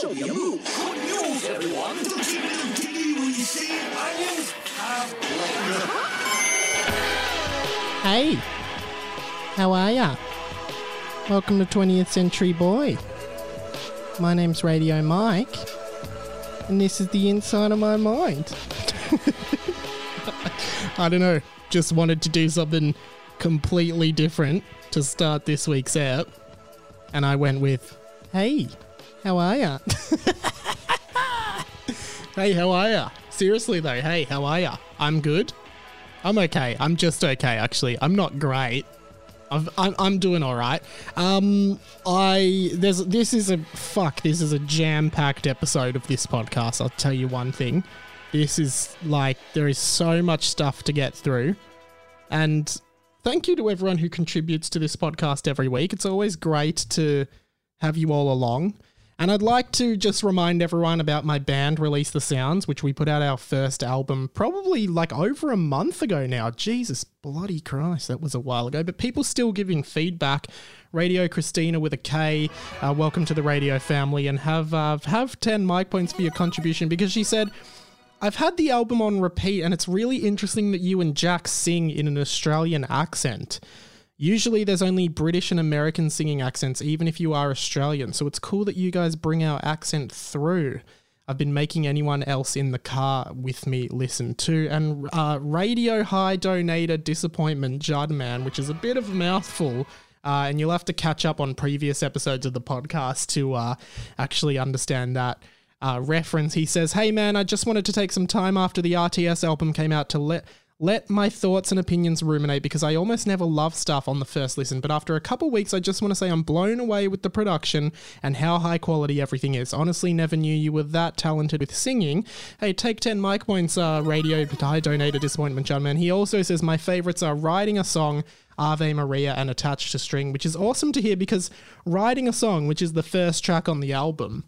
show me a move. Good news, everyone. Don't you feel giddy when you see onions Hey, how are ya? Welcome to 20th Century Boy. My name's Radio Mike, and this is the inside of my mind. I don't know, just wanted to do something completely different to start this week's app, and I went with, Hey, how are ya? hey, how are ya? Seriously though, hey, how are ya? I'm good. I'm okay. I'm just okay, actually. I'm not great. I've, I'm, I'm doing all right. Um, I there's this is a fuck. This is a jam packed episode of this podcast. I'll tell you one thing. This is like there is so much stuff to get through, and thank you to everyone who contributes to this podcast every week. It's always great to have you all along. And I'd like to just remind everyone about my band, Release the Sounds, which we put out our first album probably like over a month ago now. Jesus bloody Christ, that was a while ago. But people still giving feedback. Radio Christina with a K, uh, welcome to the radio family, and have uh, have ten Mike points for your contribution because she said. I've had the album on repeat, and it's really interesting that you and Jack sing in an Australian accent. Usually there's only British and American singing accents, even if you are Australian. So it's cool that you guys bring our accent through. I've been making anyone else in the car with me listen to. And uh, Radio High Donator Disappointment Judman, which is a bit of a mouthful. Uh, and you'll have to catch up on previous episodes of the podcast to uh, actually understand that uh, reference. He says, Hey man, I just wanted to take some time after the RTS album came out to let let my thoughts and opinions ruminate because I almost never love stuff on the first listen, but after a couple weeks, I just want to say I'm blown away with the production and how high quality everything is. Honestly, never knew you were that talented with singing. Hey, take 10 Mike points, uh, radio, I donate a disappointment, John Man. He also says my favorites are writing a song, Ave Maria, and attached to string, which is awesome to hear because writing a song, which is the first track on the album,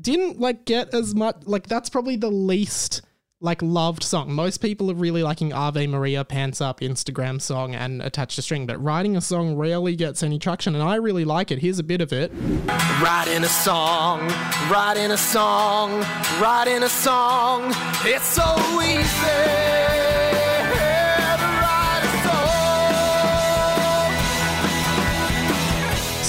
didn't like get as much, like, that's probably the least like loved song. Most people are really liking Ave Maria Pants Up Instagram song and attached to string, but writing a song rarely gets any traction and I really like it. Here's a bit of it. Writing a song, writing a song, writing a song. It's so easy.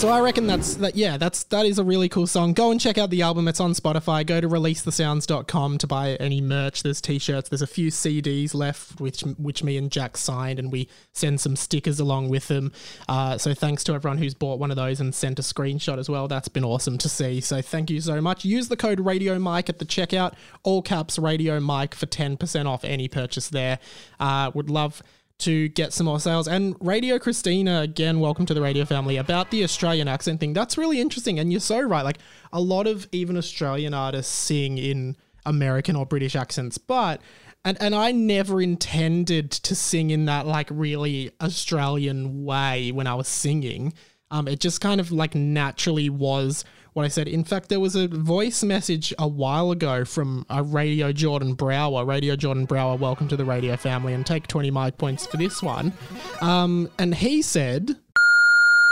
So I reckon that's that yeah, that's that is a really cool song. Go and check out the album. It's on Spotify. Go to releasethesounds.com to buy any merch. There's t-shirts, there's a few CDs left which which me and Jack signed and we send some stickers along with them. Uh, so thanks to everyone who's bought one of those and sent a screenshot as well. That's been awesome to see. So thank you so much. Use the code Radio Mike at the checkout. All caps Radio Mike for 10% off any purchase there. Uh, would love to get some more sales. And Radio Christina, again, welcome to the radio family, about the Australian accent thing. That's really interesting. And you're so right. Like a lot of even Australian artists sing in American or British accents, but. And, and I never intended to sing in that like really Australian way when I was singing. Um, it just kind of like naturally was what I said. In fact, there was a voice message a while ago from a Radio Jordan Brower. Radio Jordan Brower, welcome to the radio family, and take 20 Mike points for this one. Um, and he said,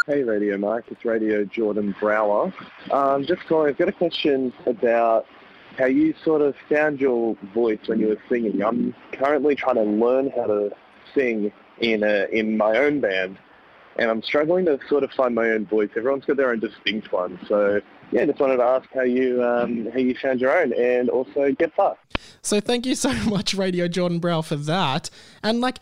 Hey Radio Mike, it's Radio Jordan Brower. Um, just calling, I've got a question about how you sort of found your voice when you were singing. I'm currently trying to learn how to sing in a, in my own band, and I'm struggling to sort of find my own voice. Everyone's got their own distinct one, so yeah, just wanted to ask how you um, how you found your own, and also get far. So thank you so much, Radio Jordan Brow, for that. And like,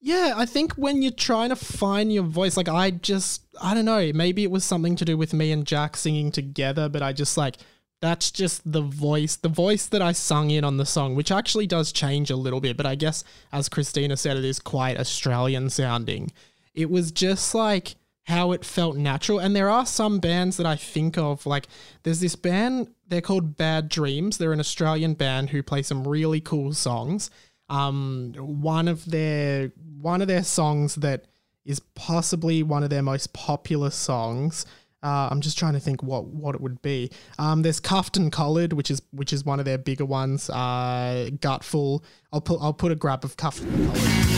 yeah, I think when you're trying to find your voice, like I just, I don't know, maybe it was something to do with me and Jack singing together, but I just like, that's just the voice, the voice that I sung in on the song, which actually does change a little bit, but I guess as Christina said, it is quite Australian sounding. It was just like how it felt natural. And there are some bands that I think of, like there's this band, they're called Bad Dreems. They're an Australian band who play some really cool songs. Um, one of their one of their songs that is possibly one of their most popular songs. Uh, I'm just trying to think what, what it would be. Um, there's Cuffed and Collared, which is which is one of their bigger ones. Uh, Gutful. I'll put I'll put a grab of Cuffed and Collared.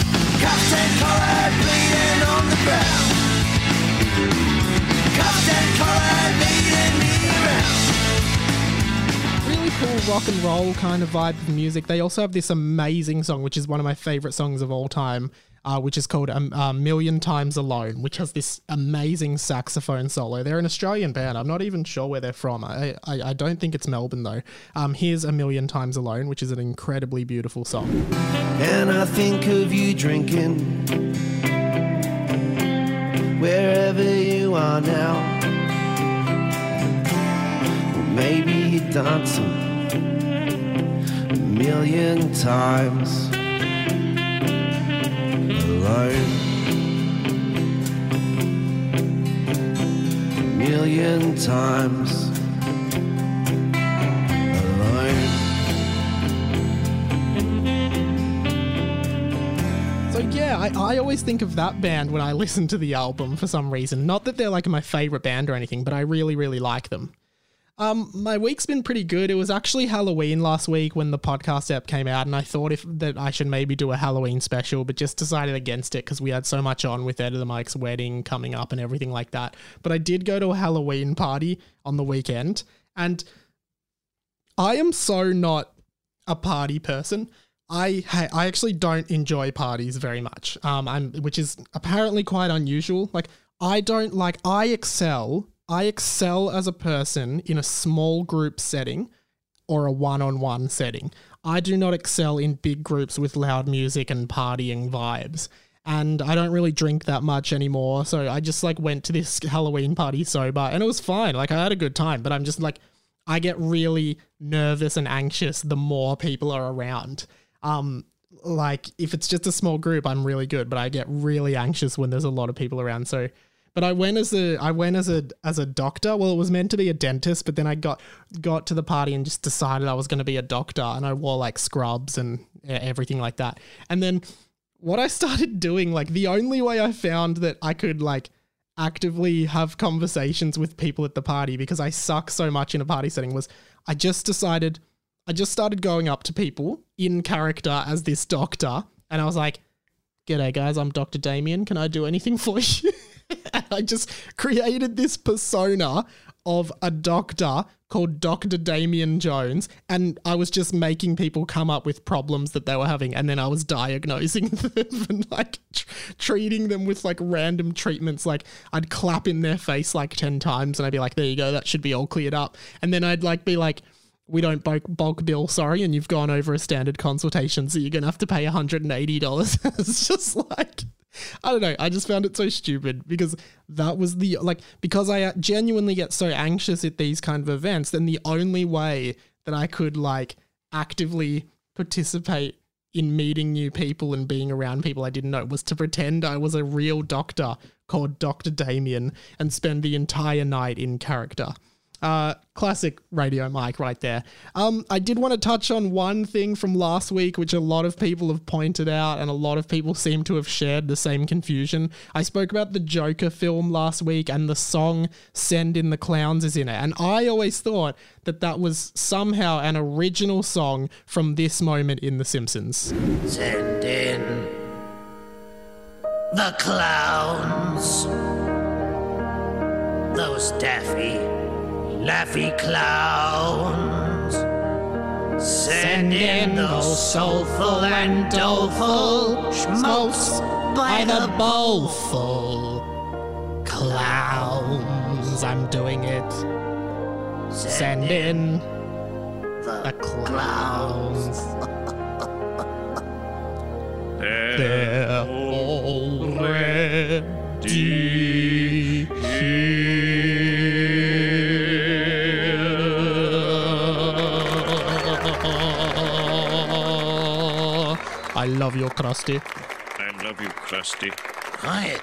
Me around. rock and roll kind of vibe of music. They also have this amazing song, which is one of my favorite songs of all time, uh, which is called um, A Million Times Alone, which has this amazing saxophone solo. They're an Australian band. I'm not even sure where they're from. I, I, I don't think it's Melbourne, though. Um, here's A Million Times Alone, which is an incredibly beautiful song. And I think of you drinking wherever you are now. Maybe you're dancing a million times A million times. So yeah, I, I always think of that band when I listen to the album for some reason. Not that they're like my favorite band or anything, but I really, really like them. Um, my week's been pretty good. It was actually Halloween last week when the podcast app came out, and I thought if that I should maybe do a Halloween special, but just decided against it because we had so much on with Editor Mike's wedding coming up and everything like that. But I did go to a Halloween party on the weekend, and I am so not a party person. I I actually don't enjoy parties very much. Um, I'm which is apparently quite unusual. Like I don't like I excel. I excel as a person in a small group setting or a one-on-one setting. I do not excel in big groups with loud music and partying vibes. And I don't really drink that much anymore, so I just like went to this Halloween party sober and it was fine. Like I had a good time, but I'm just like I get really nervous and anxious the more people are around. Um, like if it's just a small group, I'm really good, but I get really anxious when there's a lot of people around. So, but I went as a I went as a as a doctor. Well, it was meant to be a dentist, but then I got got to the party and just decided I was going to be a doctor, and I wore like scrubs and everything like that. And then what I started doing, like the only way I found that I could like actively have conversations with people at the party because I suck so much in a party setting was I just decided I just started going up to people in character as this doctor and I was like, G'day guys, I'm Dr. Damien. Can I do anything for you? I just created this persona of a doctor called Dr. Damien Jones, and I was just making people come up with problems that they were having, and then I was diagnosing them and like tr- treating them with like random treatments. Like I'd clap in their face like 10 times, and I'd be like, there you go, that should be all cleared up. And then I'd like be like, we don't bulk, bulk bill, sorry, and you've gone over a standard consultation, so you're gonna have to pay $180. it's just like, I don't know. I just found it so stupid because that was the like because I uh, genuinely get so anxious at these kind of events. Then the only way that I could like actively participate in meeting new people and being around people I didn't know was to pretend I was a real doctor called Dr. Damien and spend the entire night in character. Uh, classic radio Mike right there. Um, I did want to touch on one thing from last week, which a lot of people have pointed out, and a lot of people seem to have shared the same confusion. I spoke about the Joker film last week, and the song "Send in the Clowns" is in it, and I always thought that that was somehow an original song from this moment in The Simpsons. Send in the clowns. Those daffy, laffy clowns. Send in those soulful and doleful schmaltz by the bowlful. Clowns, I'm doing it. Send in the clowns. love you, Krusty. I love you, Krusty. Quiet.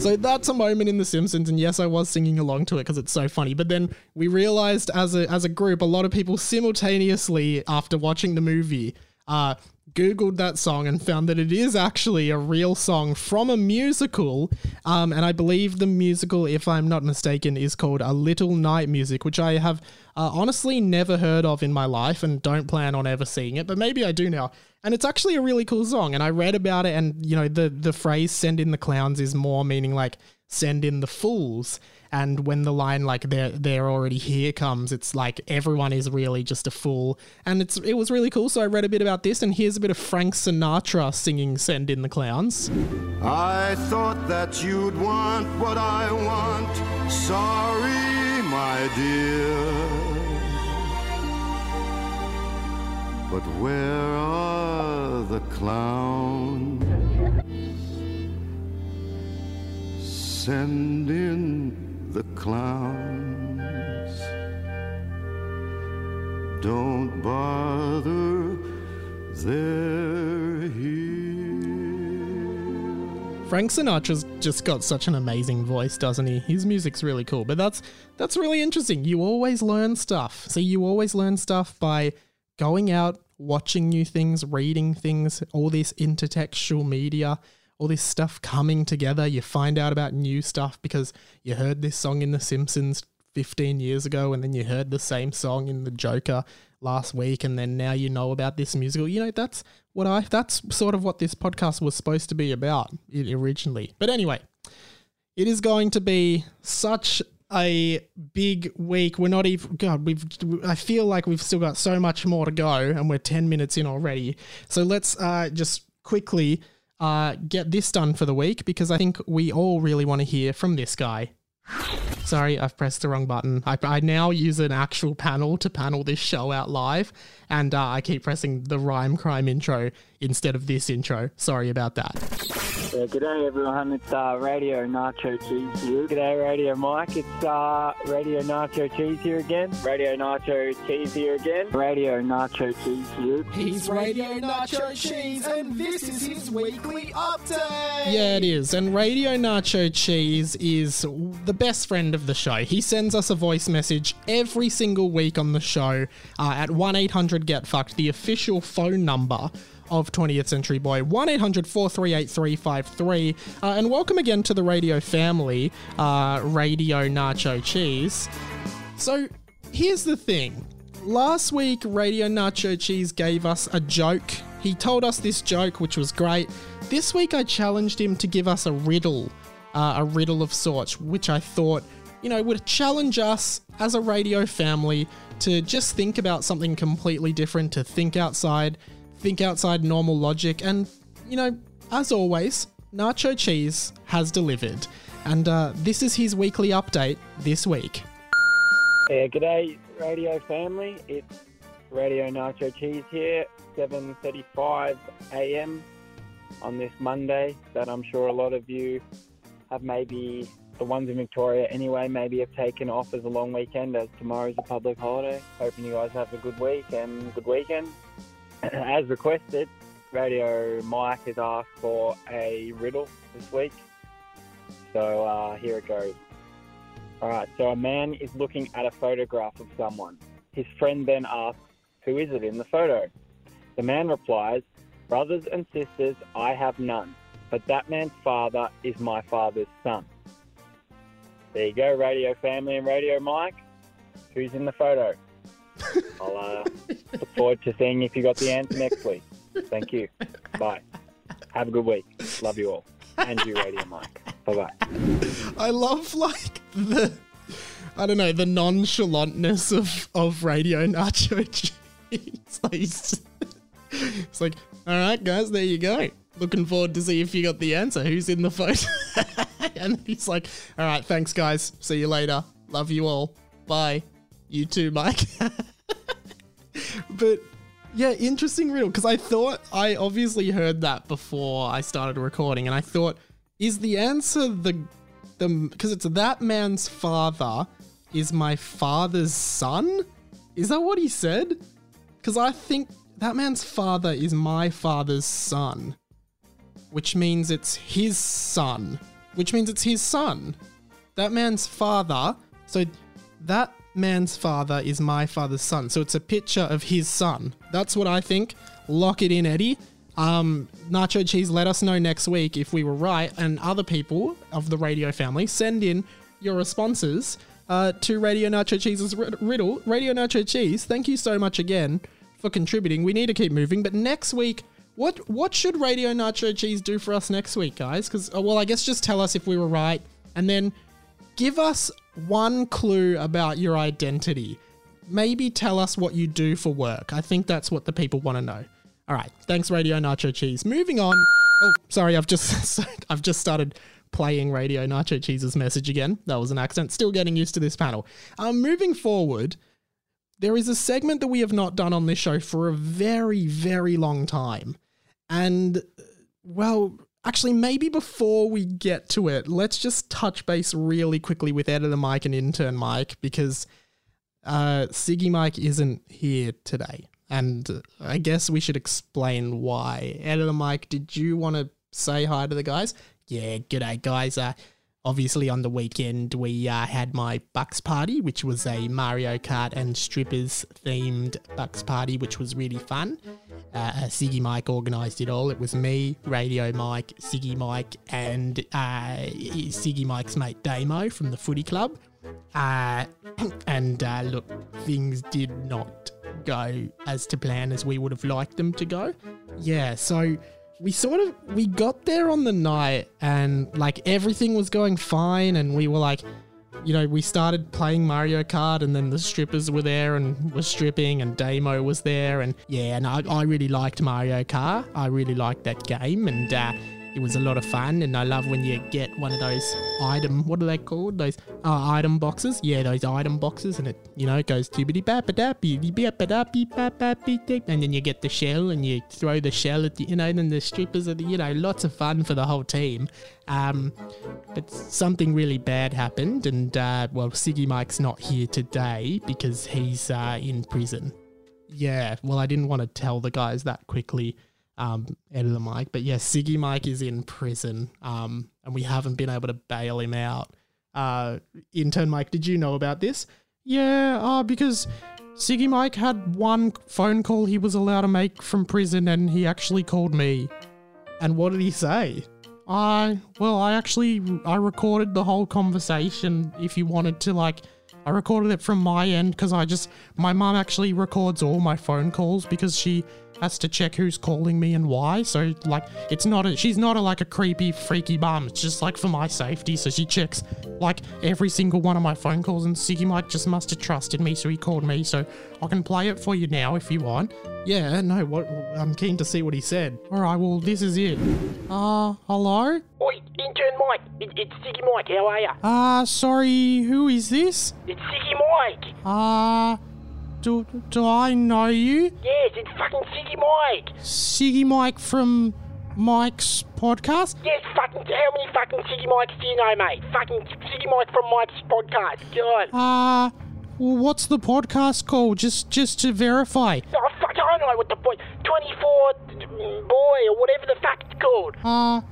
So that's a moment in The Simpsons, and yes, I was singing along to it because it's so funny. But then we realized as a as a group, a lot of people simultaneously after watching the movie, uh, googled that song and found that it is actually a real song from a musical. Um, and I believe the musical, if I'm not mistaken, is called A Little Night Music, which I have uh, honestly never heard of in my life and don't plan on ever seeing it. But maybe I do now. And it's actually a really cool song. And I read about it, and you know, the the phrase "send in the clowns" is more meaning like send in the fools. And when the line like they're they're already here comes, it's like everyone is really just a fool. And it's it was really cool. So I read a bit about this, and here's a bit of Frank Sinatra singing "Send in the Clowns." I thought that you'd want what I want. Sorry, my dear. But where are the clowns? Send in the clowns. Don't bother, they're here. Frank Sinatra's just got such an amazing voice, doesn't he? His music's really cool, but that's that's really interesting. You always learn stuff. So you always learn stuff by going out, watching new things, reading things, all this intertextual media, all this stuff coming together. You find out about new stuff because you heard this song in The Simpsons 15 years ago and then you heard the same song in The Joker last week and then now you know about this musical. You know, that's what I that's sort of what this podcast was supposed to be about originally. But anyway, it is going to be such a big week. We're not even God. We've. I feel like we've still got so much more to go, and we're ten minutes in already. So let's uh, just quickly uh, get this done for the week because I think we all really want to hear from this guy. Sorry, I've pressed the wrong button. I, I now use an actual panel to panel this show out live, and uh, I keep pressing the rhyme crime intro instead of this intro. Sorry about that. Yeah, g'day everyone, it's uh, Radio Nacho Cheese here. G'day Radio Mike, it's uh, Radio Nacho Cheese here again. Radio Nacho Cheese here again. Radio Nacho Cheese here. He's Radio Nacho Cheese, and this is his weekly update. Yeah, it is. And Radio Nacho Cheese is the best friend of the show. He sends us a voice message every single week on the show uh, at 1 800 Get Fucked, the official phone number of 20th Century Boy. 1 800 438 353. Uh, And welcome again to the radio family, uh, Radio Nacho Cheese. So here's the thing. Last week, Radio Nacho Cheese gave us a joke. He told us this joke, which was great. This week, I challenged him to give us a riddle, uh, a riddle of sorts, which I thought, you know, would challenge us as a radio family to just think about something completely different, to think outside, think outside normal logic. And, you know, as always, Nacho Cheese has delivered. And uh, this is his weekly update this week. Yeah, g'day Radio family, it's Radio Nacho Cheese here, 7.35 a.m. on this Monday that I'm sure a lot of you have maybe, the ones in Victoria anyway, maybe have taken off as a long weekend as tomorrow's a public holiday. Hoping you guys have a good week and good weekend. As requested, Radio Mike has asked for a riddle this week. So uh, here it goes. All right, so a man is looking at a photograph of someone. His friend then asks, Who is it in the photo? The man replies, Brothers and sisters, I have none, but that man's father is my father's son. There you go, Radio Family and Radio Mike. Who's in the photo? I'll uh, look forward to seeing if you got the answer next week. Thank you. Bye. Have a good week. Love you all. And you, Radio Mike. Bye bye. I love like the I don't know the nonchalantness of of Radio Nacho. It's like, it's like, all right, guys, there you go. Looking forward to see if you got the answer. Who's in the photo? and he's like, all right, thanks, guys. See you later. Love you all. Bye. You too, Mike. but yeah, interesting riddle because I thought I obviously heard that before I started recording, and I thought, is the answer the the because it's that man's father is my father's son? Is that what he said? Because I think that man's father is my father's son, which means it's his son, which means it's his son. That man's father, so that man's father is my father's son. So it's a picture of his son. That's what I think. Lock it in, Eddie. Um, Nacho Cheese, let us know next week if we were right, and other people of the radio family send in your responses uh, to Radio Nacho Cheese's riddle. Radio Nacho Cheese, thank you so much again for contributing. We need to keep moving, but next week, what what should Radio Nacho Cheese do for us next week, guys? Because well, I guess just tell us if we were right And then give us one clue about your identity. Maybe tell us what you do for work. I think that's what the people want to know. All right, thanks, Radio Nacho Cheese. Moving on. Oh, sorry, I've just I've just started playing Radio Nacho Cheese's message again. That was an accident. Still getting used to this panel. Um, moving forward, there is a segment that we have not done on this show for a very, very long time. And, well, actually, maybe before we get to it, let's just touch base really quickly with editor Mike and intern Mike because uh, Ciggy Mike isn't here today. And I guess we should explain why. Editor Mike, did you want to say hi to the guys? Yeah, g'day, guys. Uh, obviously, on the weekend, we uh, had my Bucks party, which was a Mario Kart and strippers themed Bucks party, which was really fun. Uh, Ciggy Mike organised it all. It was me, Radio Mike, Ciggy Mike, and uh, Ciggy Mike's mate Damo from the footy club. Uh, and uh, look, things did not go as to plan as we would have liked them to go. Yeah, so we sort of we got there on the night and like everything was going fine and we were like you know we started playing mario kart and then the strippers were there and were stripping and damo was there and yeah and i, I really liked mario kart. I really liked that game and uh, it was a lot of fun and i love when you get one of those item what are they called? Those uh, item boxes? Yeah those item boxes and it you know it goes and then you get the shell and you throw the shell at the you know then the strippers are the you know lots of fun for the whole team. Um, but something really bad happened and uh, well ciggy mike's not here today because he's uh, in prison. Yeah well i didn't want to tell the guys that quickly um, out of the mic. But yeah, Ciggy Mike is in prison, um, and we haven't been able to bail him out. Uh, intern Mike, did you know about this? Yeah, uh, because Ciggy Mike had one phone call he was allowed to make from prison, and he actually called me. And what did he say? I well, I actually I recorded the whole conversation. If you wanted to, like, I recorded it from my end because I just my mom actually records all my phone calls because she has to check who's calling me and why. So like it's not a she's not a like a creepy freaky mum. It's just like for my safety. So she checks like every single one of my phone calls and Ciggy Mike just must have trusted me so he called me. So I can play it for you now if you want. Yeah, no, what I'm keen to see what he said. Alright, well this is it. Uh hello? Oi, intern Mike, it, it's Ciggy Mike, how are ya? Uh sorry, who is this? It's Ciggy Mike! Uh do, do I know you? Yes, it's fucking Ciggy Mike! Ciggy Mike from Mike's podcast? Yes, fucking, how many fucking Ciggy Mikes do you know, mate? Fucking Ciggy Mike from Mike's podcast, God. Uh, what's the podcast called? Just just to verify. Oh, fuck, I don't know what the boy, 24 boy, or whatever the fuck it's called. Uh,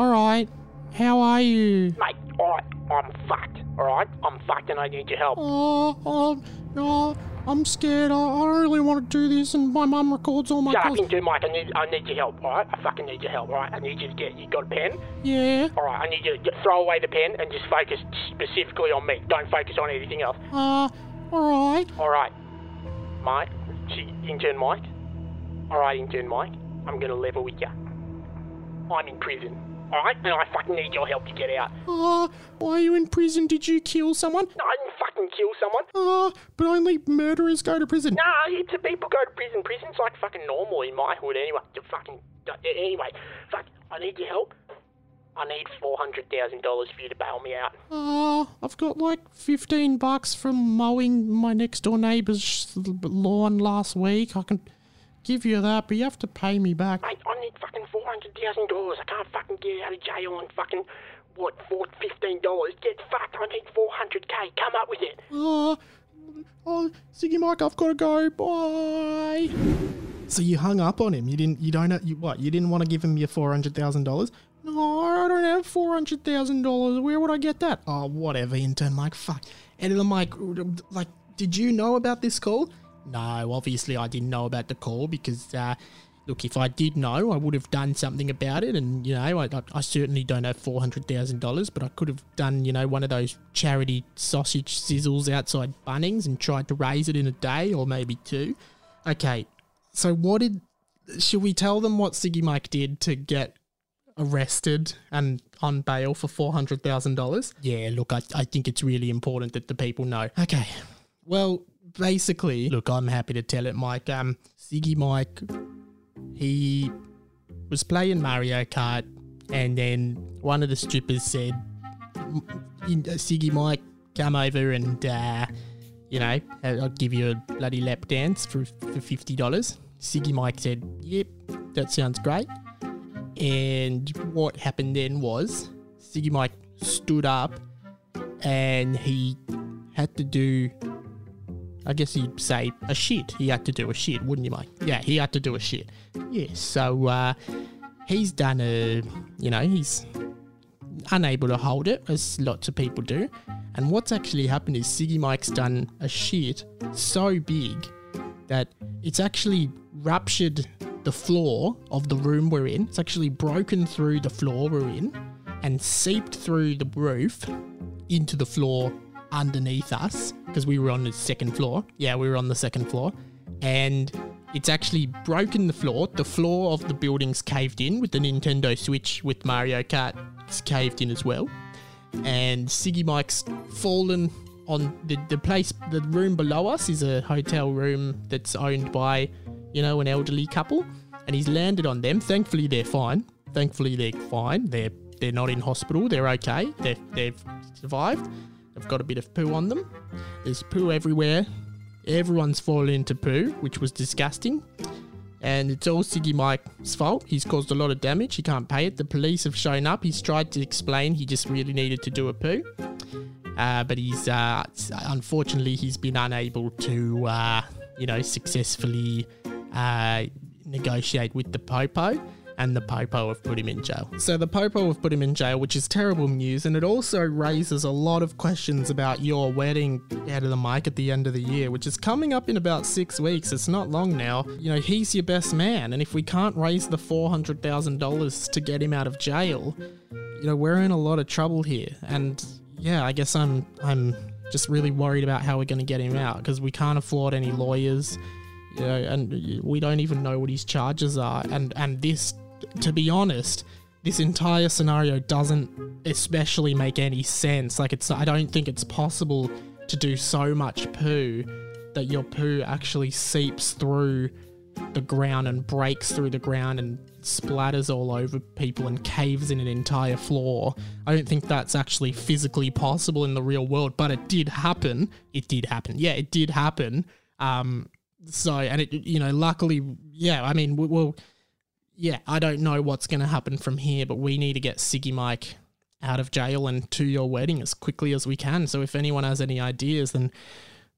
alright. How are you? Mate, alright, I'm fucked, alright? I'm fucked and I need your help. Oh, oh, no, I'm scared. I, I don't really want to do this, and my mum records all my Shut up, intern Mike, I need, I need your help, alright? I fucking need your help, alright? I need you to get, you got a pen? Yeah. Alright, I need you to get, throw away the pen and just focus specifically on me. Don't focus on anything else. Uh, alright. Alright, Mike, intern Mike. Alright, intern Mike, I'm gonna level with you. I'm in prison, alright? I fucking need your help to get out. Uh, why are you in prison? Did you kill someone? No, I didn't fucking kill someone. Uh, but only murderers go to prison. No, heaps of people go to prison. Prison's like fucking normal in my hood anyway. You fucking anyway. Fuck, I need your help. I need four hundred thousand dollars for you to bail me out. Uh, I've got like 15 bucks from mowing my next door neighbour's lawn last week. I can give you that, but you have to pay me back. Mate, I need fucking four hundred thousand dollars. I can't fucking get out of jail on fucking what for fifteen dollars. Get fucked. I need four hundred k. Come up with it. Uh, oh, Ciggy Mike, I've got to go. Bye. So you hung up on him. You didn't. You don't. know- You what? You didn't want to give him your four hundred thousand dollars. No, I don't have four hundred thousand dollars. Where would I get that? Oh, whatever. Intern Mike. Fuck. Editor Mike. Like, did you know about this call? No, obviously I didn't know about the call because. Uh, Look, if I did know, I would have done something about it. And, you know, I, I- certainly don't have $400,000, but I could have done, you know, one of those charity sausage sizzles outside Bunnings and tried to raise it in a day or maybe two. Okay, so what did. Should we tell them what Ciggy Mike did to get arrested and on bail for $400,000. Yeah, look, I, I think it's really important that the people know. Okay. Well, basically, look, I'm happy to tell it, Mike. Um, Ciggy Mike, he was playing Mario Kart, and then one of the strippers said, "M- in- uh, Ciggy Mike, come over and, uh, you know, I'll give you a bloody lap dance for, for $50. Ciggy Mike said, yep, that sounds great. And what happened then was Ciggy Mike stood up and he had to do, I guess you'd say, a shit. He had to do a shit, wouldn't you, Mike? Yeah, he had to do a shit. Yeah, so uh, he's done a, you know, he's unable to hold it, as lots of people do. And what's actually happened is Ciggy Mike's done a shit so big that it's actually ruptured the floor of the room we're in. It's actually broken through the floor we're in and seeped through the roof into the floor underneath us because we were on the second floor. Yeah, we were on the second floor. And it's actually broken the floor. The floor of the building's caved in with the Nintendo Switch with Mario Kart. It's caved in as well. And Ciggy Mike's fallen on the, the place, the room below us is a hotel room that's owned by, you know, an elderly couple. And he's landed on them. Thankfully, they're fine. Thankfully, they're fine. They're they're not in hospital. They're okay. They've, they've survived. They've got a bit of poo on them. There's poo everywhere. Everyone's fallen into poo, which was disgusting. And it's all Ciggy Mike's fault. He's caused a lot of damage. He can't pay it. The police have shown up. He's tried to explain he just really needed to do a poo. Uh, but he's, uh, unfortunately, he's been unable to, uh, you know, successfully uh, negotiate with the Popo. And the Popo have put him in jail. So the Popo have put him in jail, which is terrible news. And it also raises a lot of questions about your wedding Editor Mike at the end of the year, which is coming up in about six weeks. It's not long now. You know, he's your best man. And if we can't raise the $400,000 to get him out of jail, you know, we're in a lot of trouble here. And yeah, I guess I'm I'm just really worried about how we're going to get him out because we can't afford any lawyers, you know, and we don't even know what his charges are. And and this, to be honest, this entire scenario doesn't especially make any sense. Like it's, I don't think it's possible to do so much poo that your poo actually seeps through the ground and breaks through the ground and splatters all over people and caves in an entire floor. I don't think that's actually physically possible in the real world, but it did happen. It did happen. Yeah, it did happen. Um, so, and it, you know, luckily, yeah, I mean, we, we'll, yeah, I don't know what's going to happen from here, but we need to get Ciggy Mike out of jail and to your wedding as quickly as we can. So if anyone has any ideas, then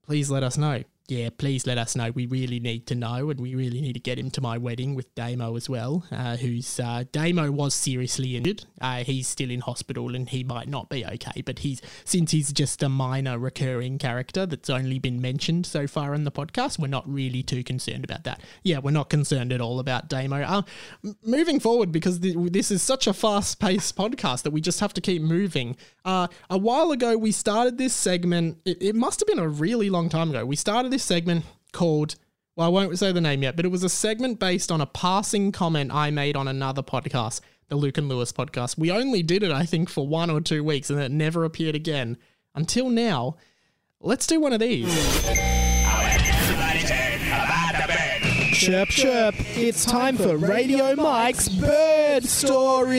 please let us know. Yeah, please let us know. We really need to know, and we really need to get him to my wedding with Damo as well. Uh, who's uh, Damo was seriously injured. Uh, he's still in hospital, and he might not be okay. But he's since he's just a minor recurring character that's only been mentioned so far in the podcast, we're not really too concerned about that. Yeah, we're not concerned at all about Damo. Uh, moving forward, because th- this is such a fast-paced podcast that we just have to keep moving. Uh, a while ago, we started this segment. It, it must have been a really long time ago. We started this segment called, well, I won't say the name yet, but it was a segment based on a passing comment I made on another podcast, the Luke and Lewis podcast. We only did it, I think, for one or two weeks and it never appeared again until now. Let's do one of these. Chirp, chirp. It's time for Radio Mike's Bird Stories.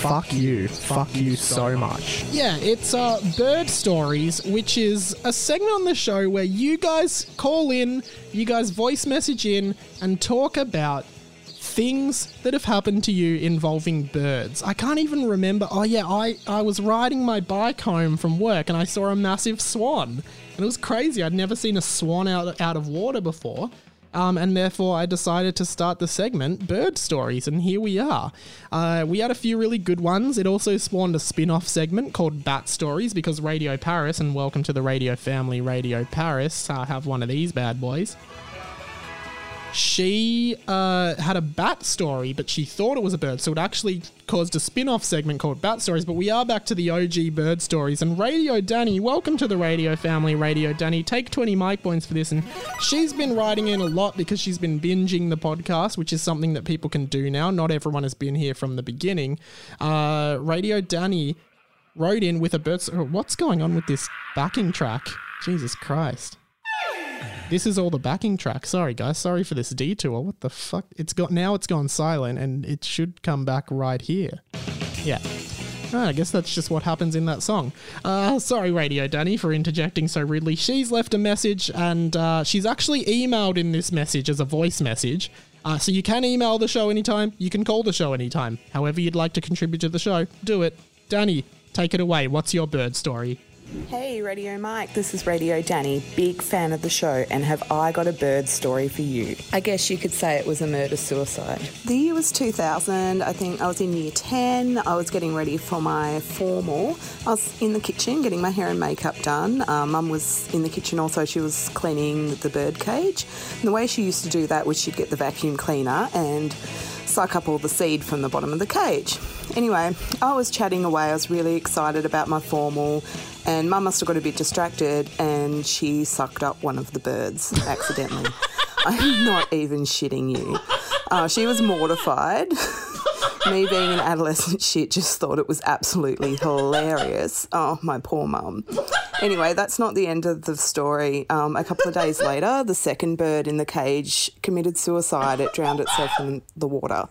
Fuck you. Fuck you so much. Yeah, it's uh, Bird Stories, which is a segment on the show where you guys call in, you guys voice message in, and talk about things that have happened to you involving birds. I can't even remember. Oh, yeah, I, I was riding my bike home from work and I saw a massive swan. And it was crazy. I'd never seen a swan out, out of water before. Um, and therefore, I decided to start the segment Bird Stories, and here we are. Uh, we had a few really good ones. It also spawned a spin off segment called Bat Stories because Radio Paris, and welcome to the radio family, Radio Paris, uh, have one of these bad boys. She uh, had a bat story, but she thought it was a bird, so it actually caused a spin off segment called Bat Stories. But we are back to the OG bird stories. And Radio Danny, welcome to the radio family, Radio Danny. Take 20 Mike points for this. And she's been writing in a lot because she's been binging the podcast, which is something that people can do now. Not everyone has been here from the beginning. Uh, Radio Danny wrote in with a bird. What's going on with this backing track? Jesus Christ. This is all the backing track. Sorry, guys. Sorry for this detour. What the fuck? It's got now. It's gone silent, and it should come back right here. Yeah. Ah, I guess that's just what happens in that song. Uh, sorry, Radio Danny, for interjecting so rudely. She's left a message, and uh, she's actually emailed in this message as a voice message. Uh, so you can email the show anytime. You can call the show anytime. However, you'd like to contribute to the show, do it. Danny, take it away. What's your bird story? Hey, Radio Mike, this is Radio Danny, big fan of the show, and have I got a bird story for you? I guess you could say it was a murder suicide. The year was 2000, I think I was in year 10, I was getting ready for my formal. I was in the kitchen getting my hair and makeup done. Um, Mum was in the kitchen also, she was cleaning the bird cage. And the way she used to do that was she'd get the vacuum cleaner and suck up all the seed from the bottom of the cage. Anyway, I was chatting away, I was really excited about my formal, and Mum must have got a bit distracted and she sucked up one of the birds accidentally. I'm not even shitting you. Uh, she was mortified. Me being an adolescent shit just thought it was absolutely hilarious. Oh, my poor mum. Anyway, that's not the end of the story. Um, a couple of days later, the second bird in the cage committed suicide. It drowned itself in the water.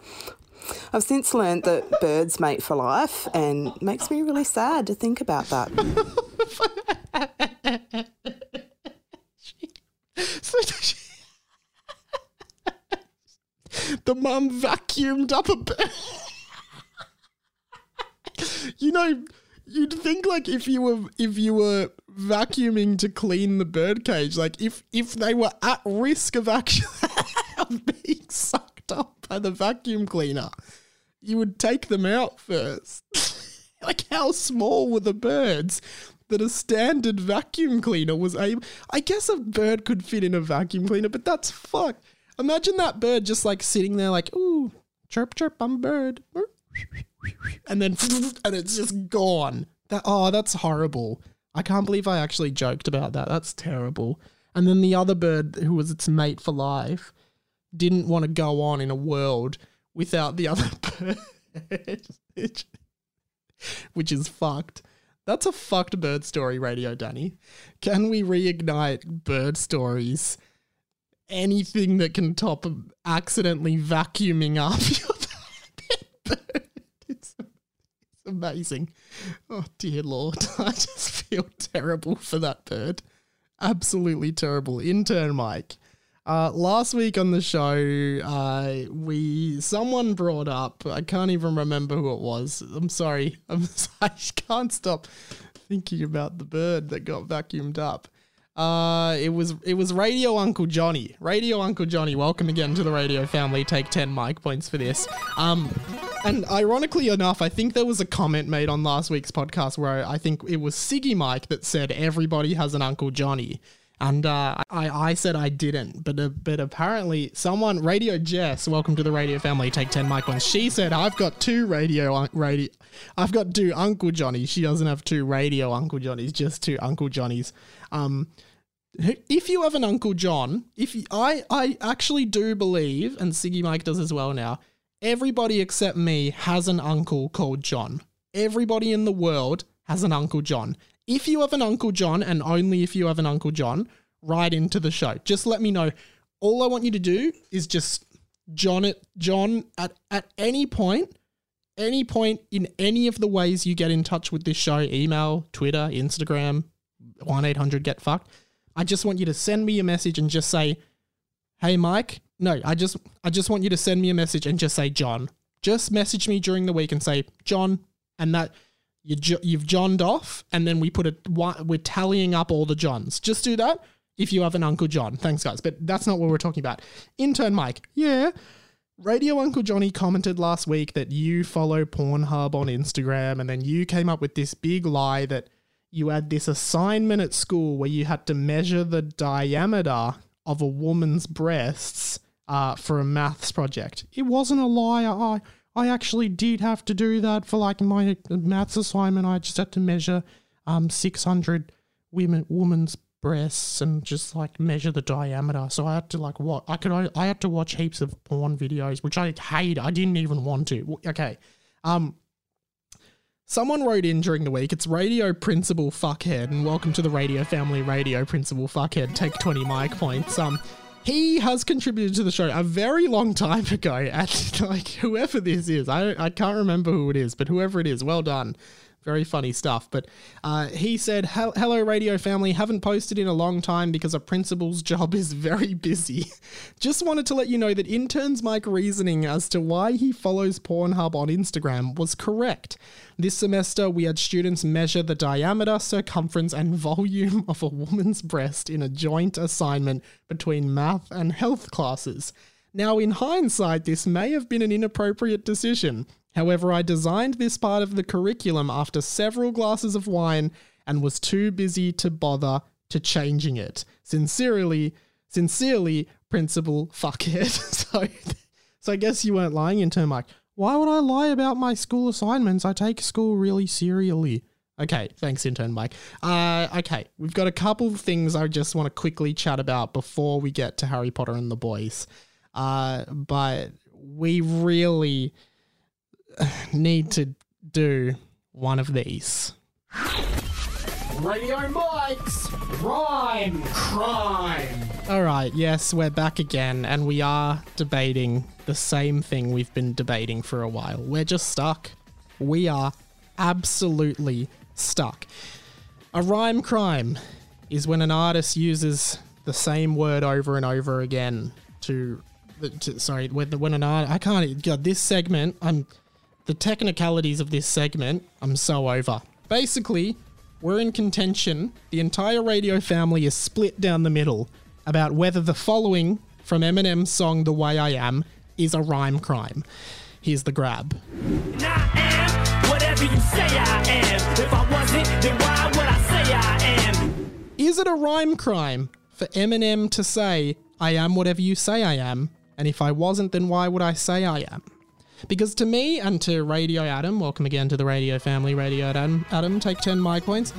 I've since learned that birds mate for life and it makes me really sad to think about that. the mum vacuumed up a bird. you know, you'd think like if you were if you were vacuuming to clean the bird cage, like if if they were at risk of actually being sucked up by the vacuum cleaner, you would take them out first. like how small were the birds that a standard vacuum cleaner was able I guess a bird could fit in a vacuum cleaner, but that's fuck. Imagine that bird just like sitting there like, ooh, chirp chirp, I'm a bird. And then and it's just gone. That oh, that's horrible. I can't believe I actually joked about that. That's terrible. And then the other bird who was its mate for life didn't want to go on in a world without the other bird. Which is fucked. That's a fucked bird story, Radio Danny. Can we reignite bird stories? Anything that can top accidentally vacuuming up your bird. It's, it's amazing. Oh, dear Lord. I just feel terrible for that bird. Absolutely terrible. Intern Mike. Uh, last week on the show, uh, we someone brought up. I can't even remember who it was. I'm sorry. I'm I can't stop thinking about the bird that got vacuumed up. Uh, it was it was Radio Uncle Johnny. Radio Uncle Johnny. Welcome again to the radio family. Take ten Mike points for this. Um, and ironically enough, I think there was a comment made on last week's podcast where I think it was Ciggy Mike that said everybody has an Uncle Johnny. And uh, I, I said I didn't, but uh, but apparently someone, Radio Jess, welcome to the radio family. Take ten mic ones. She said I've got two radio radio, I've got two Uncle Johnnies. She doesn't have two radio Uncle Johnnies, just two Uncle Johnnies. Um, if you have an Uncle John, if you, I I actually do believe, and Ciggy Mike does as well now. Everybody except me has an uncle called John. Everybody in the world has an Uncle John. If you have an Uncle John, and only if you have an Uncle John, write into the show. Just let me know. All I want you to do is just John it John at, at any point, any point in any of the ways you get in touch with this show, email, Twitter, Instagram, 1-800 get fucked. I just want you to send me a message and just say, "Hey Mike." No, I just I just want you to send me a message and just say John. Just message me during the week and say John, and that you you've johned off, and then we put it. We're tallying up all the Johns. Just do that if you have an Uncle John. Thanks, guys. But that's not what we're talking about. Intern Mike, yeah. Radio Uncle Johnny commented last week that you follow Pornhub on Instagram, and then you came up with this big lie that you had this assignment at school where you had to measure the diameter of a woman's breasts uh, for a maths project. It wasn't a lie. I I actually did have to do that for like my maths assignment. I just had to measure um 600 women women's breasts and just like measure the diameter. So I had to like what I could I had to watch heaps of porn videos, which I hate. I didn't even want to. Okay, um. Someone wrote in during the week. It's Radio Principal Fuckhead, and welcome to the Radio Family Radio Principal Fuckhead. Take twenty Mike points. Um, he has contributed to the show a very long time ago, and like whoever this is, I I can't remember who it is, but whoever it is, well done. Very funny stuff. But uh, he said, Hello, radio family. Haven't posted in a long time because a principal's job is very busy. Just wanted to let you know that intern's Mike reasoning as to why he follows Pornhub on Instagram was correct. This semester, we had students measure the diameter, circumference, and volume of a woman's breast in a joint assignment between math and health classes. Now, in hindsight, this may have been an inappropriate decision. However, I designed this part of the curriculum after several glasses of wine and was too busy to bother to changing it. Sincerely, sincerely, Principal Fuckhead. so, so I guess you weren't lying in turn, Mike. Why would I lie about my school assignments? I take school really seriously. Okay, thanks, intern Mike. Uh, okay, we've got a couple of things I just want to quickly chat about before we get to Harry Potter and the boys. Uh, but we really need to do one of these. Radio Mike's Rhyme Crime. All right, yes, we're back again, and we are debating the same thing we've been debating for a while. We're just stuck. We are absolutely stuck. A rhyme crime is when an artist uses the same word over and over again to, to sorry, when, when an art I can't God, this segment, I'm the technicalities of this segment, I'm so over. Basically, we're in contention. The entire radio family is split down the middle about whether the following from Eminem's song The Way I Am is a rhyme crime. Here's the grab. Is it a rhyme crime for Eminem to say, I am whatever you say I am? And if I wasn't, then why would I say I am? Because to me and to Radio Adam, welcome again to the radio family, Radio Adam, Adam, take 10 Mike points.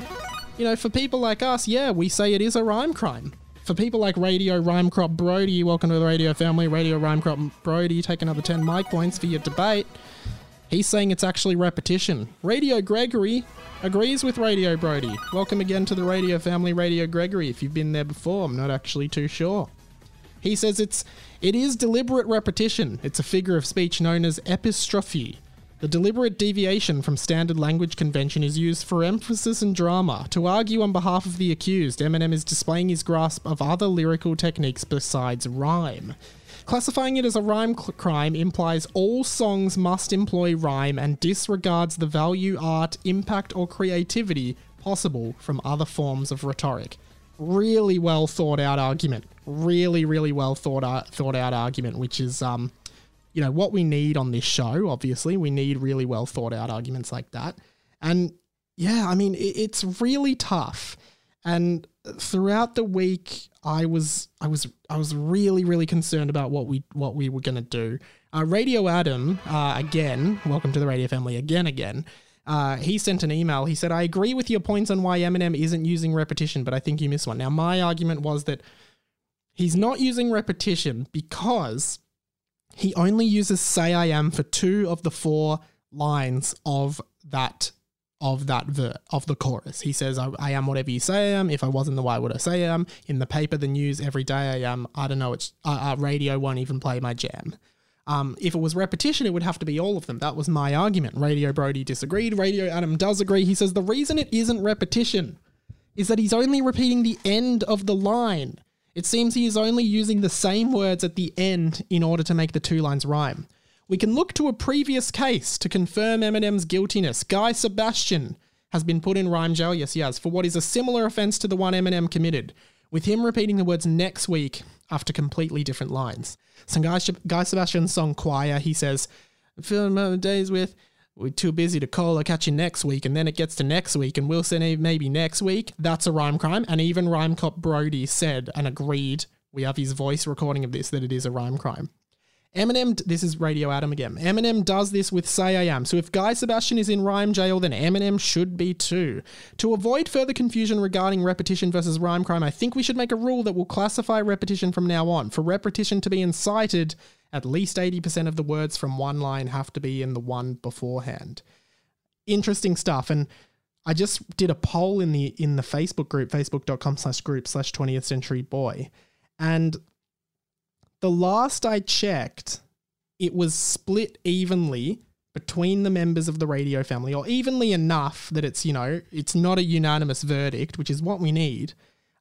You know, for people like us, yeah, we say it is a rhyme crime. For people like Radio Rhyme Cop Brody, welcome to the radio family, Radio Rhyme Cop Brody, take another 10 Mike points for your debate. He's saying it's actually repetition. Radio Gregory agrees with Radio Brody. Welcome again to the radio family, Radio Gregory. If you've been there before, I'm not actually too sure. He says it's it is deliberate repetition. It's a figure of speech known as epistrophe. The deliberate deviation from standard language convention is used for emphasis and drama. To argue on behalf of the accused, Eminem is displaying his grasp of other lyrical techniques besides rhyme. Classifying it as a rhyme cl- crime implies all songs must employ rhyme and disregards the value, art, impact, or creativity possible from other forms of rhetoric. Really well thought out argument. Really, really well thought out, thought out argument, which is um, you know what we need on this show. Obviously, we need really well thought out arguments like that. And yeah, I mean, it, it's really tough. And throughout the week, I was I was I was really really concerned about what we what we were gonna do. Uh, Radio Adam, uh, again, welcome to the Radio Family again again. Uh, he sent an email. He said, "I agree with your points on why Eminem isn't using repetition, but I think you missed one." Now, my argument was that he's not using repetition because he only uses "say I am" for two of the four lines of that of that ver- of the chorus. He says, I, I am whatever you say I am. If I wasn't, the why would I say I am? In the paper, the news, every day I am. I don't know. It's uh, uh, radio won't even play my jam. Um, if it was repetition, it would have to be all of them. That was my argument. Radio Brody disagreed. Radio Adam does agree. He says the reason it isn't repetition is that he's only repeating the end of the line. It seems he is only using the same words at the end in order to make the two lines rhyme. We can look to a previous case to confirm Eminem's guiltiness. Guy Sebastian has been put in rhyme jail, yes, he has, for what is a similar offense to the one Eminem committed, with him repeating the words next week after completely different lines. So Guy, Guy Sebastian's song Choir, he says, Feeling my days with, we're too busy to call, I'll catch you next week, and then it gets to next week, and we'll say maybe next week. That's a rhyme crime, and even Rhyme Cop Brody said and agreed We have his voice recording of this that it is a rhyme crime. Eminem, this is Radio Adam again. Eminem does this with Say I Am. So if Guy Sebastian is in rhyme jail, then Eminem should be too. To avoid further confusion regarding repetition versus rhyme crime, I think we should make a rule that will classify repetition from now on. For repetition to be incited, at least 80% of the words from one line have to be in the one beforehand. Interesting stuff. And I just did a poll in the in the Facebook group, facebook.com slash group slash 20th century boy. And the last I checked, it was split evenly between the members of the radio family, or evenly enough that it's, you know, it's not a unanimous verdict, which is what we need,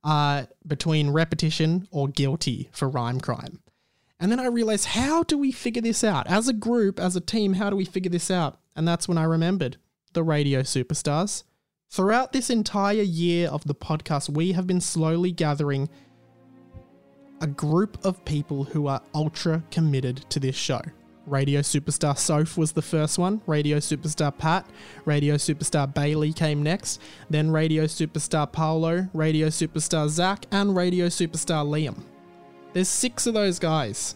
uh, between repetition or guilty for rhyme crime. And then I realized, how do we figure this out? As a group, as a team, how do we figure this out? And that's when I remembered the radio superstars. Throughout this entire year of the podcast, we have been slowly gathering a group of people who are ultra committed to this show. Radio superstar Soph was the first one, radio superstar Pat, radio superstar Bailey came next, then radio superstar Paolo, radio superstar Zach, and radio superstar Liam. There's six of those guys.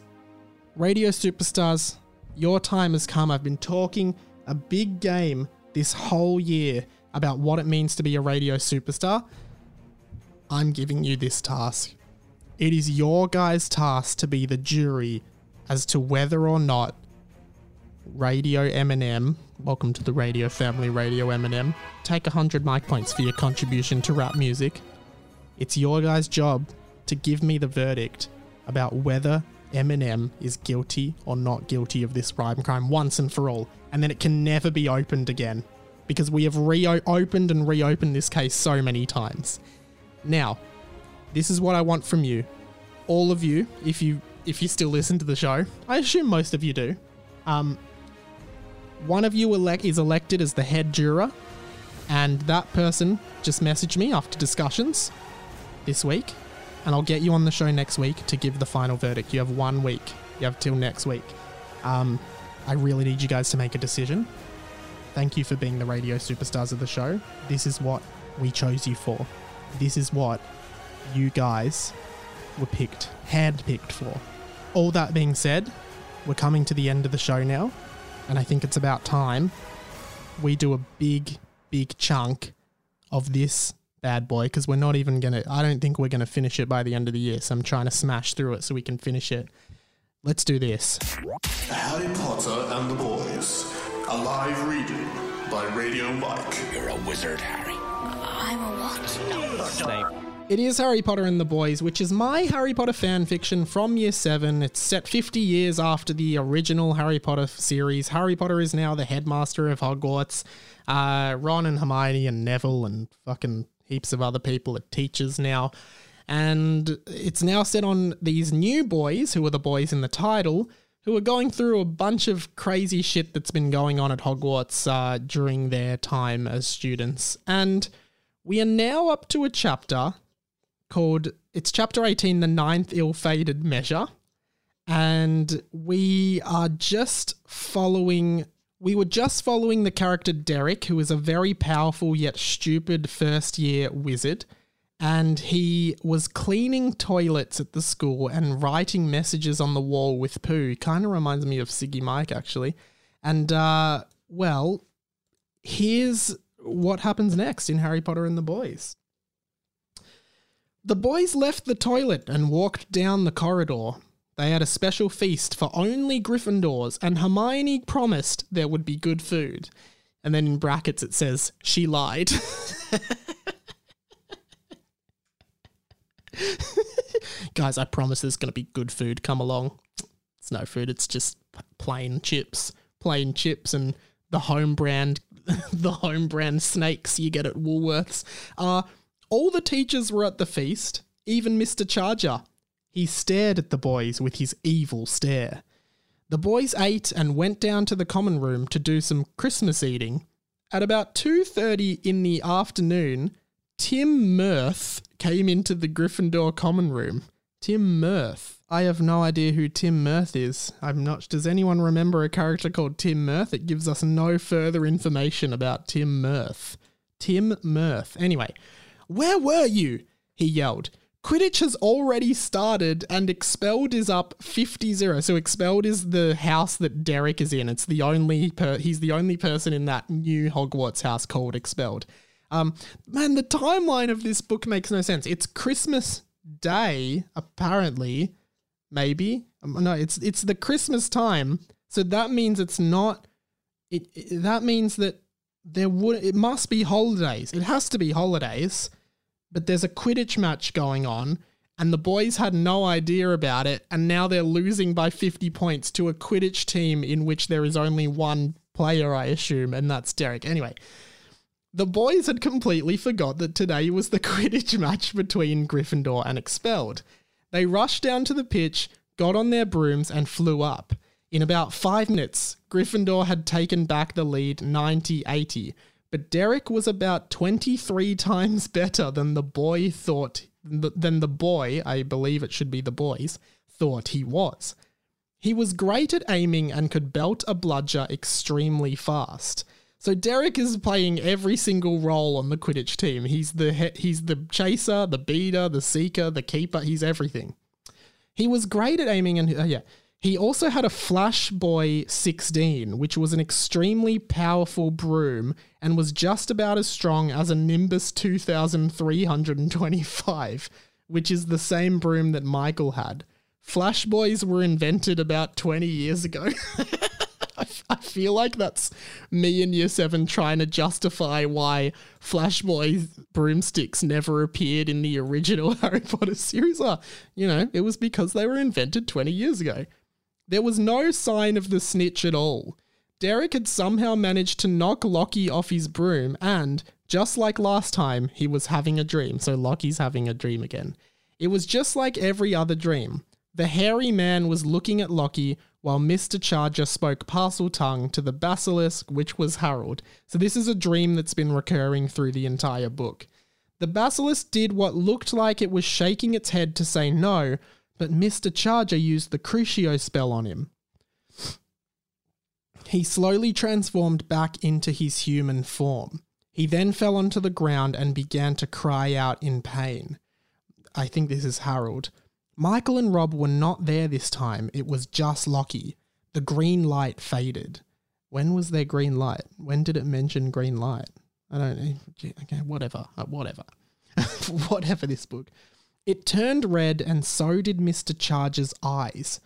Radio superstars, your time has come. I've been talking a big game this whole year about what it means to be a radio superstar. I'm giving you this task. It is your guys' task to be the jury as to whether or not Radio Eminem, welcome to the radio family, Radio Eminem, take 100 Mike points for your contribution to rap music. It's your guys' job to give me the verdict about whether Eminem is guilty or not guilty of this rhyme crime once and for all, and then it can never be opened again because we have reopened and reopened this case so many times. Now, this is what I want from you, all of you. If you if you still listen to the show, I assume most of you do. Um, one of you elect is elected as the head juror, and that person just messaged me after discussions this week, and I'll get you on the show next week to give the final verdict. You have one week. You have till next week. Um, I really need you guys to make a decision. Thank you for being the radio superstars of the show. This is what we chose you for. This is what you guys were picked, handpicked for. All that being said, we're coming to the end of the show now, and I think it's about time we do a big, big chunk of this bad boy because we're not even gonna. I don't think we're gonna finish it by the end of the year. So I'm trying to smash through it so we can finish it. Let's do this. Harry Potter and the Boys. A live reading by Radio Mike. You're a wizard, Harry. I'm a what? It is Harry Potter and the Boys, which is my Harry Potter fan fiction from year 7. It's set 50 years after the original Harry Potter series. Harry Potter is now the headmaster of Hogwarts. Uh, Ron and Hermione and Neville and fucking heaps of other people are teachers now. And it's now set on these new boys, who are the boys in the title, who are going through a bunch of crazy shit that's been going on at Hogwarts uh, during their time as students. And we are now up to a chapter called it's chapter 18 the ninth ill-fated measure and we are just following we were just following the character Derek who is a very powerful yet stupid first year wizard and he was cleaning toilets at the school and writing messages on the wall with poo kind of reminds me of Ciggy Mike actually. And uh well here's what happens next in Harry Potter and the Boys. The boys left the toilet and walked down the corridor. They had a special feast for only Gryffindors, and Hermione promised there would be good food. And then in brackets it says, she lied. Guys, I promise there's going to be good food. Come along. It's no food, it's just plain chips. Plain chips and the home brand the home brand snakes you get at Woolworths. Uh all the teachers were at the feast, even Mr. Charger. He stared at the boys with his evil stare. The boys ate and went down to the common room to do some Christmas eating. At about 2:30 in the afternoon, Tim Mirth came into the Gryffindor common room. Tim Mirth. I have no idea who Tim Mirth is. I'm not. Does anyone remember a character called Tim Mirth? It gives us no further information about Tim Mirth. Tim Mirth. Anyway, where were you? He yelled. Quidditch has already started and Expelled is up 50-0. So Expelled is the house that Derek is in. It's the only per- he's the only person in that new Hogwarts house called Expelled. Um, man, the timeline of this book makes no sense. It's Christmas Day, apparently, maybe. Um, no, it's it's the Christmas time. So that means it's not. It, it that means that there would it must be holidays. It has to be holidays. But there's a Quidditch match going on, and the boys had no idea about it, and now they're losing by 50 points to a Quidditch team in which there is only one player, I assume, and that's Derek. Anyway, the boys had completely forgot that today was the Quidditch match between Gryffindor and Expelled. They rushed down to the pitch, got on their brooms, and flew up. In about five minutes, Gryffindor had taken back the lead 90 80, but Derek was about 23 times better than the boy thought, than the boy, I believe it should be the boys, thought he was. He was great at aiming and could belt a bludger extremely fast. So Derek is playing every single role on the Quidditch team. He's the he- he's the chaser, the beater, the seeker, the keeper. He's everything. He was great at aiming, and uh, yeah, he also had a Flash Boy 16, which was an extremely powerful broom and was just about as strong as a Nimbus 2325, which is the same broom that Michael had. Flash Boys were invented about 20 years ago. I, feel like that's me in year seven trying to justify why Flash Boy broomsticks never appeared in the original Harry Potter series. Ah, you know, it was because they were invented 20 years ago. There was no sign of the snitch at all. Derek had somehow managed to knock Lockie off his broom, and, just like last time, he was having a dream. So Lockie's having a dream again. It was just like every other dream. The hairy man was looking at Lockie while Mr. Charger spoke Parseltongue to the basilisk, which was Harold. So this is a dream that's been recurring through the entire book. The basilisk did what looked like it was shaking its head to say no, but Mr. Charger used the Crucio spell on him. He slowly transformed back into his human form. He then fell onto the ground and began to cry out in pain. I think this is Harold. Michael and Rob were not there this time. It was just Lockie. The green light faded. When was there green light? When did it mention green light? I don't know. Okay, whatever. Uh, whatever. whatever this book. It turned red, and so did Mr. Charger's eyes.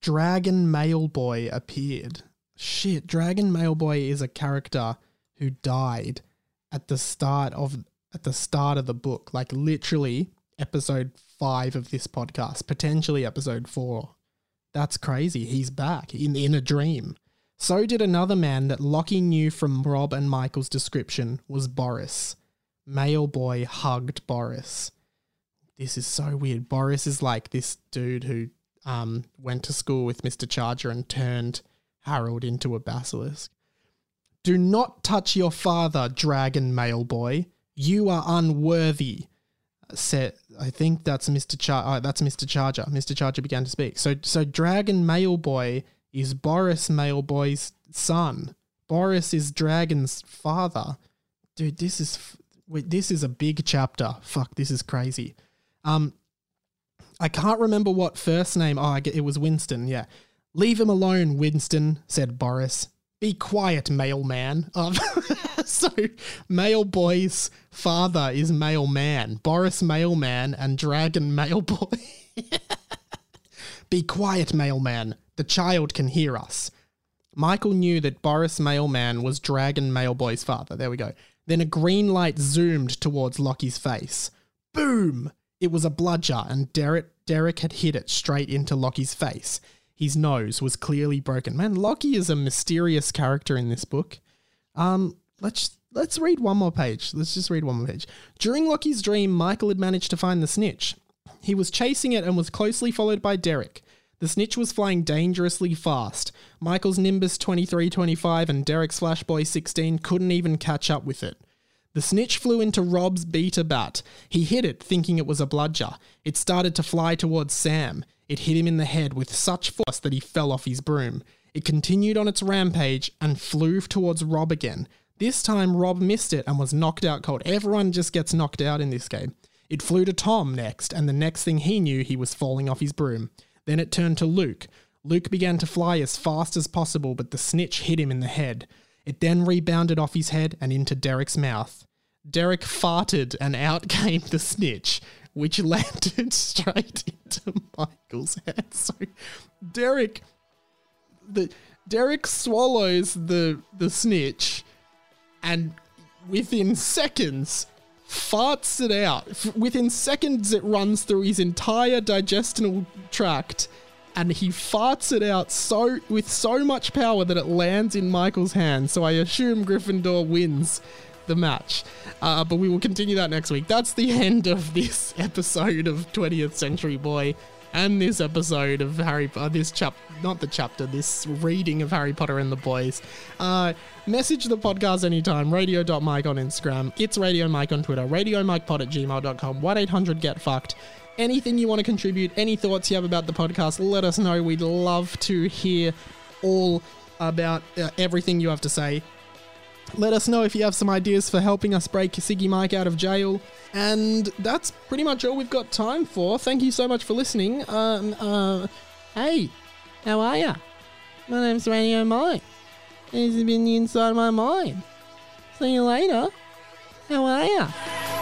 Dragon Mailboy appeared. Shit, Dragon Mailboy is a character who died at the start of at the start of the book, like literally episode 5 of this podcast, potentially episode 4. That's crazy. He's back in in a dream. So did another man that Lockie knew from Rob and Michael's description was Boris. Mailboy hugged Boris. This is so weird. Boris is like this dude who um, went to school with Mr. Charger and turned Harold into a basilisk. Do not touch your father, dragon mailboy. You are unworthy. Said, I think that's Mr. Char. Oh, that's Mr. Charger. Mr. Charger began to speak. So, so dragon mailboy is Boris Mailboy's son. Boris is Dragon's father. Dude, this is this is a big chapter. Fuck, this is crazy. Um, I can't remember what first name. Oh, I get, it was Winston. Yeah, leave him alone, Winston," said Boris. "Be quiet, mailman." Um, so, Mailboy's father is Mailman, Boris Mailman, and Dragon Mailboy. Be quiet, Mailman. The child can hear us. Michael knew that Boris Mailman was Dragon Mailboy's father. There we go. Then a green light zoomed towards Lockie's face. Boom! It was a bludger, and Derek, Derek had hit it straight into Lockie's face. His nose was clearly broken. Man, Lockie is a mysterious character in this book. Um, let's let's read one more page. Let's just read one more page. During Lockie's dream, Michael had managed to find the snitch. He was chasing it and was closely followed by Derek. The snitch was flying dangerously fast. Michael's Nimbus 2325 and Derek's Flashboy 16 couldn't even catch up with it. The snitch flew into Rob's beater bat. He hit it, thinking it was a bludger. It started to fly towards Sam. It hit him in the head with such force that he fell off his broom. It continued on its rampage and flew towards Rob again. This time, Rob missed it and was knocked out cold. Everyone just gets knocked out in this game. It flew to Tom next, and the next thing he knew, he was falling off his broom. Then it turned to Luke. Luke began to fly as fast as possible, but the snitch hit him in the head. It then rebounded off his head and into Derek's mouth. Derek farted, and out came the snitch, which landed straight into Michael's head. So Derek, the Derek swallows the the snitch, and within seconds farts it out. F- Within seconds, it runs through his entire digestional tract, and he farts it out so with so much power that it lands in Michael's hand. So I assume Gryffindor wins the match. Uh, but we will continue that next week. That's the end of this episode of 20th Century Boy. And this episode of Harry, uh, this chap, not the chapter, this reading of Harry Potter and the Boys. Uh, message the podcast anytime. Radio.mike on Instagram. It's Radio Mike on Twitter. radio RadioMikePod at gmail.com. 1 800 Get Fucked. Anything you want to contribute, any thoughts you have about the podcast, let us know. We'd love to hear all about uh, everything you have to say. Let us know if you have some ideas for helping us break Ciggy Mike out of jail. And that's pretty much all we've got time for. Thank you so much for listening. Um, uh, hey, how are ya? My name's Radio Mike. This has been the inside of my mind. See you later. How are ya?